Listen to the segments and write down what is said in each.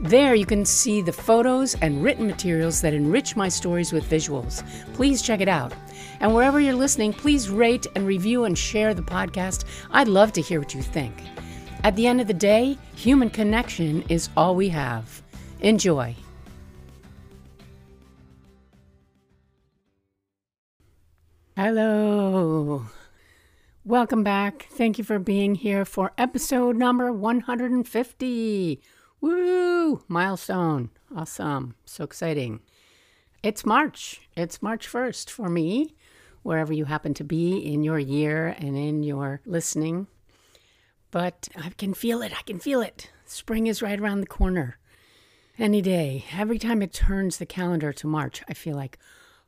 There you can see the photos and written materials that enrich my stories with visuals. Please check it out. And wherever you're listening, please rate and review and share the podcast. I'd love to hear what you think. At the end of the day, human connection is all we have. Enjoy. Hello. Welcome back. Thank you for being here for episode number 150. Woo! Milestone. Awesome. So exciting. It's March. It's March 1st for me, wherever you happen to be in your year and in your listening. But I can feel it. I can feel it. Spring is right around the corner. Any day, every time it turns the calendar to March, I feel like,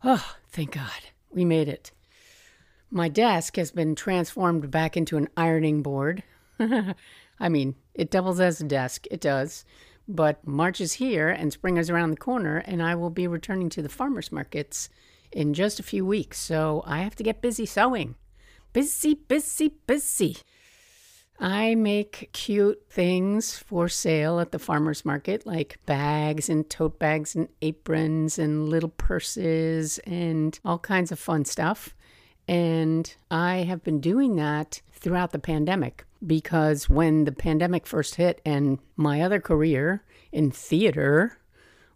oh, thank God, we made it. My desk has been transformed back into an ironing board. I mean, it doubles as a desk, it does. But March is here and spring is around the corner, and I will be returning to the farmers markets in just a few weeks. So I have to get busy sewing. Busy, busy, busy. I make cute things for sale at the farmers market, like bags and tote bags and aprons and little purses and all kinds of fun stuff. And I have been doing that throughout the pandemic because when the pandemic first hit and my other career in theater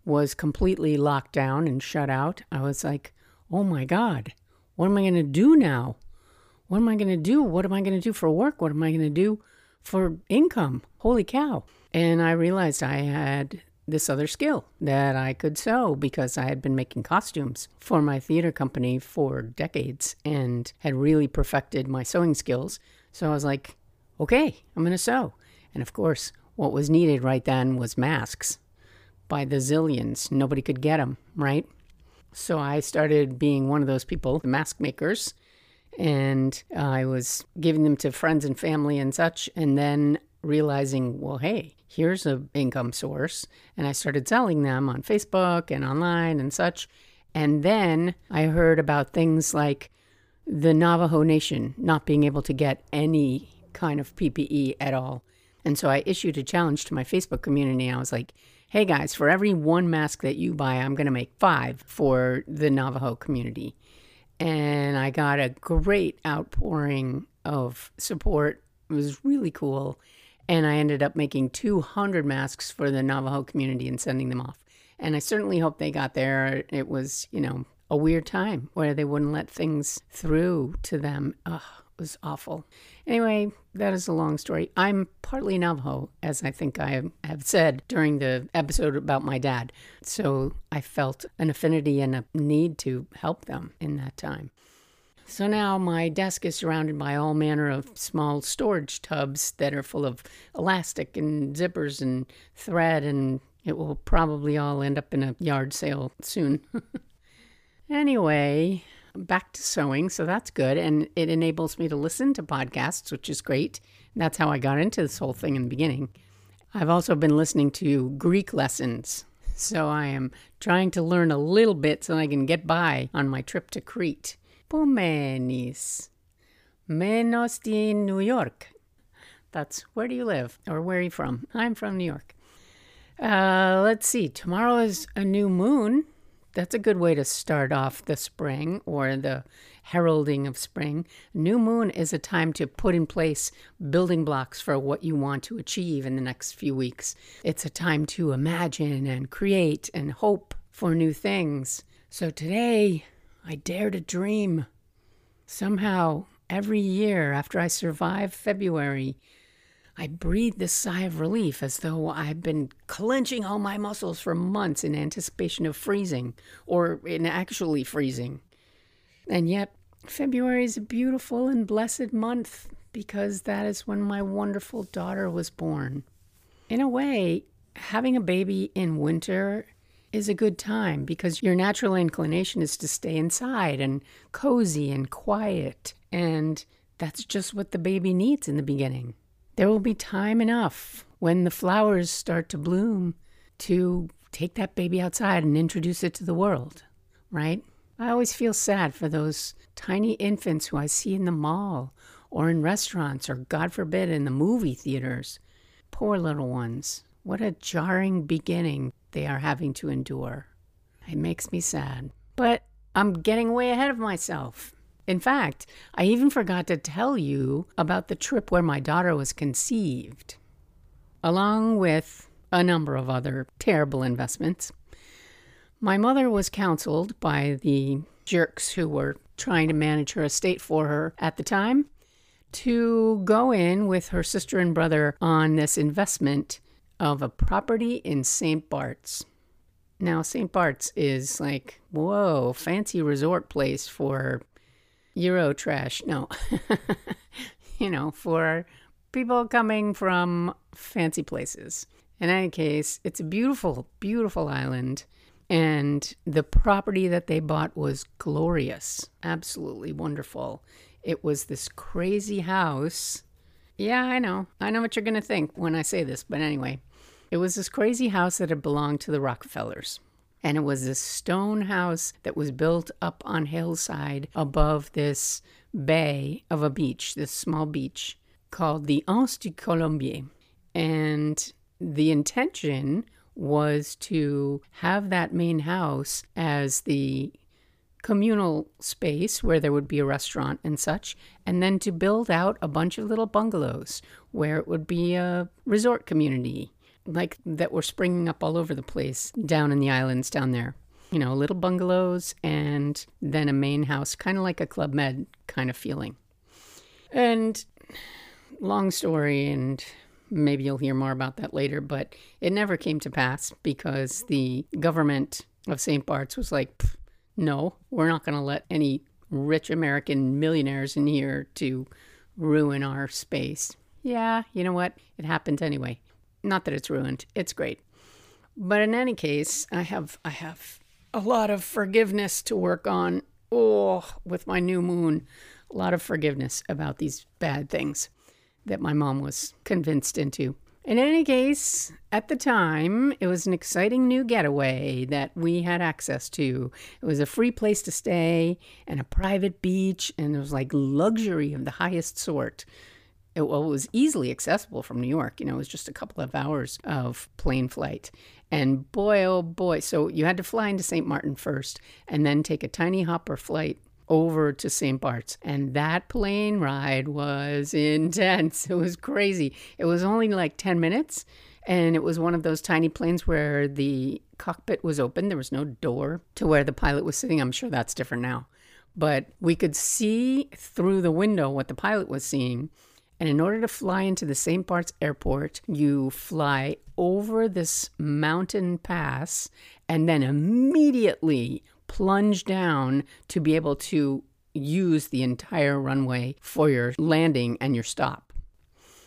was completely locked down and shut out, I was like, oh my God, what am I going to do now? What am I going to do? What am I going to do for work? What am I going to do for income? Holy cow. And I realized I had this other skill that I could sew because I had been making costumes for my theater company for decades and had really perfected my sewing skills. So I was like, okay, I'm going to sew. And of course, what was needed right then was masks by the zillions. Nobody could get them, right? So I started being one of those people, the mask makers, and I was giving them to friends and family and such. And then realizing, well, hey, here's an income source. And I started selling them on Facebook and online and such. And then I heard about things like the Navajo Nation not being able to get any kind of PPE at all. And so I issued a challenge to my Facebook community. I was like, hey guys, for every one mask that you buy, I'm going to make five for the Navajo community. And I got a great outpouring of support. It was really cool. And I ended up making 200 masks for the Navajo community and sending them off. And I certainly hope they got there. It was, you know, a weird time where they wouldn't let things through to them. Ugh, it was awful. Anyway, that is a long story. I'm partly Navajo, as I think I have said during the episode about my dad. So I felt an affinity and a need to help them in that time. So now my desk is surrounded by all manner of small storage tubs that are full of elastic and zippers and thread, and it will probably all end up in a yard sale soon. anyway, back to sewing, so that's good. And it enables me to listen to podcasts, which is great. That's how I got into this whole thing in the beginning. I've also been listening to Greek lessons. So I am trying to learn a little bit so I can get by on my trip to Crete. Pomenis. Menos in New York. That's where do you live or where are you from? I'm from New York. Uh, let's see. Tomorrow is a new moon. That's a good way to start off the spring or the heralding of spring. New moon is a time to put in place building blocks for what you want to achieve in the next few weeks. It's a time to imagine and create and hope for new things. So today, I dare to dream. Somehow, every year after I survive February, I breathe a sigh of relief as though I've been clenching all my muscles for months in anticipation of freezing, or in actually freezing. And yet, February is a beautiful and blessed month because that is when my wonderful daughter was born. In a way, having a baby in winter is a good time because your natural inclination is to stay inside and cozy and quiet. And that's just what the baby needs in the beginning. There will be time enough when the flowers start to bloom to take that baby outside and introduce it to the world, right? I always feel sad for those tiny infants who I see in the mall or in restaurants or, God forbid, in the movie theaters. Poor little ones. What a jarring beginning they are having to endure. It makes me sad. But I'm getting way ahead of myself. In fact, I even forgot to tell you about the trip where my daughter was conceived, along with a number of other terrible investments. My mother was counseled by the jerks who were trying to manage her estate for her at the time to go in with her sister and brother on this investment of a property in St. Bart's. Now, St. Bart's is like, whoa, fancy resort place for Euro trash. No, you know, for people coming from fancy places. In any case, it's a beautiful, beautiful island. And the property that they bought was glorious, absolutely wonderful. It was this crazy house. Yeah, I know. I know what you're going to think when I say this, but anyway, it was this crazy house that had belonged to the Rockefellers. And it was this stone house that was built up on hillside above this bay of a beach, this small beach called the Anse du Colombier. And the intention was to have that main house as the communal space where there would be a restaurant and such, and then to build out a bunch of little bungalows where it would be a resort community, like that were springing up all over the place down in the islands down there. You know, little bungalows and then a main house, kind of like a Club Med kind of feeling. And long story, and maybe you'll hear more about that later, but it never came to pass because the government of St. Bart's was like, no, we're not going to let any rich American millionaires in here to ruin our space. Yeah, you know what? It happened anyway. Not that it's ruined. It's great. But in any case, I have I have a lot of forgiveness to work on. Oh, with my new moon, a lot of forgiveness about these bad things that my mom was convinced into. In any case, at the time, it was an exciting new getaway that we had access to. It was a free place to stay and a private beach, and it was like luxury of the highest sort. It, well, it was easily accessible from New York. You know, it was just a couple of hours of plane flight. And boy, oh boy, so you had to fly into St. Martin first and then take a tiny hopper flight over to St. Bart's. And that plane ride was intense. It was crazy. It was only like 10 minutes. And it was one of those tiny planes where the cockpit was open. There was no door to where the pilot was sitting. I'm sure that's different now. But we could see through the window what the pilot was seeing. And in order to fly into the St. Bart's airport, you fly over this mountain pass and then immediately plunge down to be able to use the entire runway for your landing and your stop.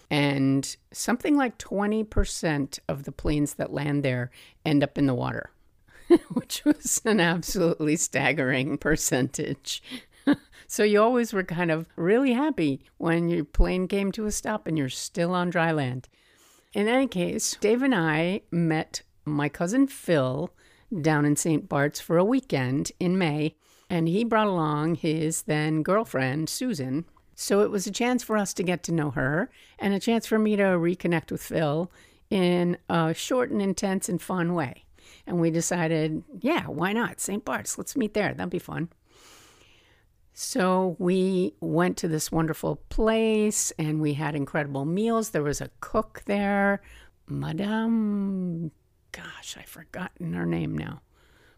And something like 20% of the planes that land there end up in the water, which was an absolutely staggering percentage. So you always were kind of really happy when your plane came to a stop and you're still on dry land. In any case, Dave and I met my cousin Phil down in St. Bart's for a weekend in May, and he brought along his then girlfriend, Susan. So it was a chance for us to get to know her and a chance for me to reconnect with Phil in a short and intense and fun way. And we decided, yeah, why not? St. Bart's, let's meet there. That'd be fun. So we went to this wonderful place and we had incredible meals. There was a cook there, Madame gosh, I've forgotten her name now.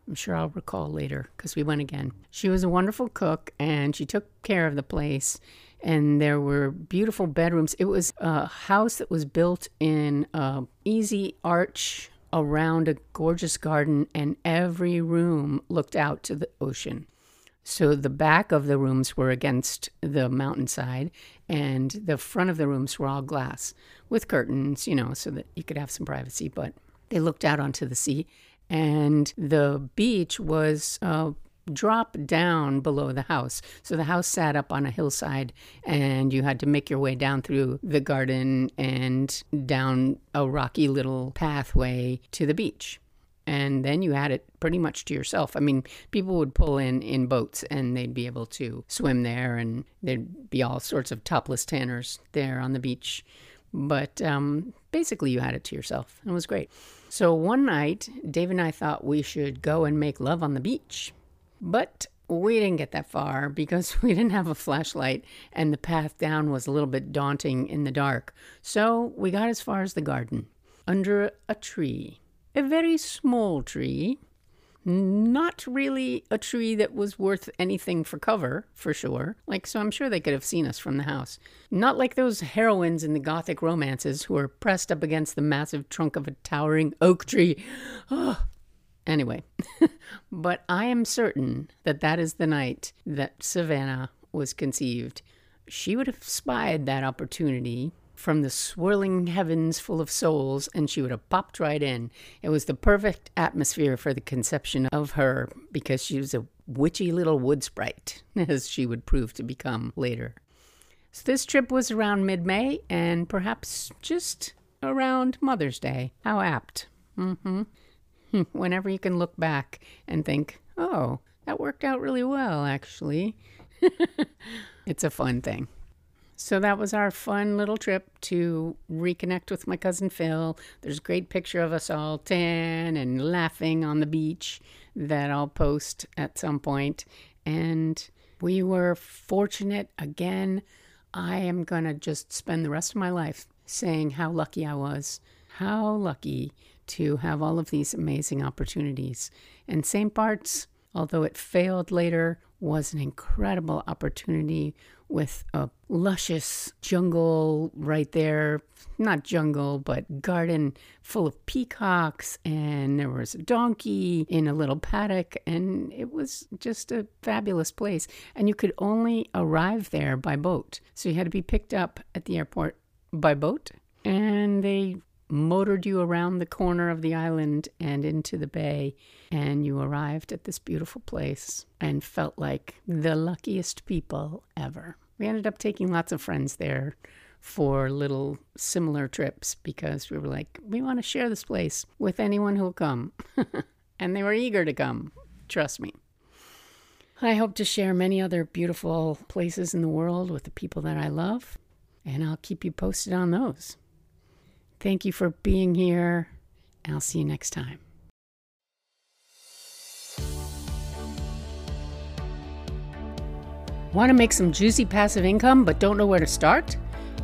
I'm sure I'll recall later because we went again. She was a wonderful cook and she took care of the place. And there were beautiful bedrooms. It was a house that was built in a easy arch around a gorgeous garden, and every room looked out to the ocean. So the back of the rooms were against the mountainside, and the front of the rooms were all glass with curtains, you know, so that you could have some privacy. But they looked out onto the sea, and the beach was uh, drop down below the house. So the house sat up on a hillside, and you had to make your way down through the garden and down a rocky little pathway to the beach. And then you had it pretty much to yourself. I mean, people would pull in in boats and they'd be able to swim there, and there'd be all sorts of topless tanners there on the beach. But um, basically, you had it to yourself. It was great. So one night, Dave and I thought we should go and make love on the beach. But we didn't get that far because we didn't have a flashlight and the path down was a little bit daunting in the dark. So we got as far as the garden, under a tree. A very small tree. Not really a tree that was worth anything for cover, for sure. Like, so I'm sure they could have seen us from the house. Not like those heroines in the Gothic romances who are pressed up against the massive trunk of a towering oak tree. Oh, Anyway, but I am certain that that is the night that Savannah was conceived. She would have spied that opportunity from the swirling heavens full of souls, and she would have popped right in. It was the perfect atmosphere for the conception of her because she was a witchy little wood sprite, as she would prove to become later. So this trip was around mid May and perhaps just around Mother's Day. How apt. Mm-hmm. whenever you can look back and think, oh, that worked out really well, actually. it's a fun thing. So that was our fun little trip to reconnect with my cousin Phil. There's a great picture of us all tan and laughing on the beach that I'll post at some point. And we were fortunate again. I am going to just spend the rest of my life saying how lucky I was. How lucky to have all of these amazing opportunities. And St. Bart's, although it failed later, was an incredible opportunity with a luscious jungle right there. Not jungle, but garden full of peacocks, and there was a donkey in a little paddock, and it was just a fabulous place. And you could only arrive there by boat. So you had to be picked up at the airport by boat, and they motored you around the corner of the island and into the bay, and you arrived at this beautiful place and felt like the luckiest people ever. We ended up taking lots of friends there for little similar trips because we were like, we want to share this place with anyone who'll come. and they were eager to come, trust me. I hope to share many other beautiful places in the world with the people that I love, and I'll keep you posted on those. Thank you for being here, I'll see you next time. Want to make some juicy passive income but don't know where to start?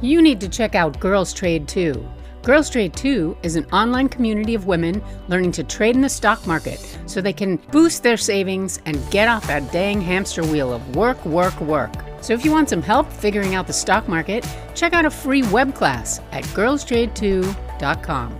You need to check out Girls Trade 2. Girls Trade 2 is an online community of women learning to trade in the stock market so they can boost their savings and get off that dang hamster wheel of work, work, work. So if you want some help figuring out the stock market, check out a free web class at girlstrade2.com.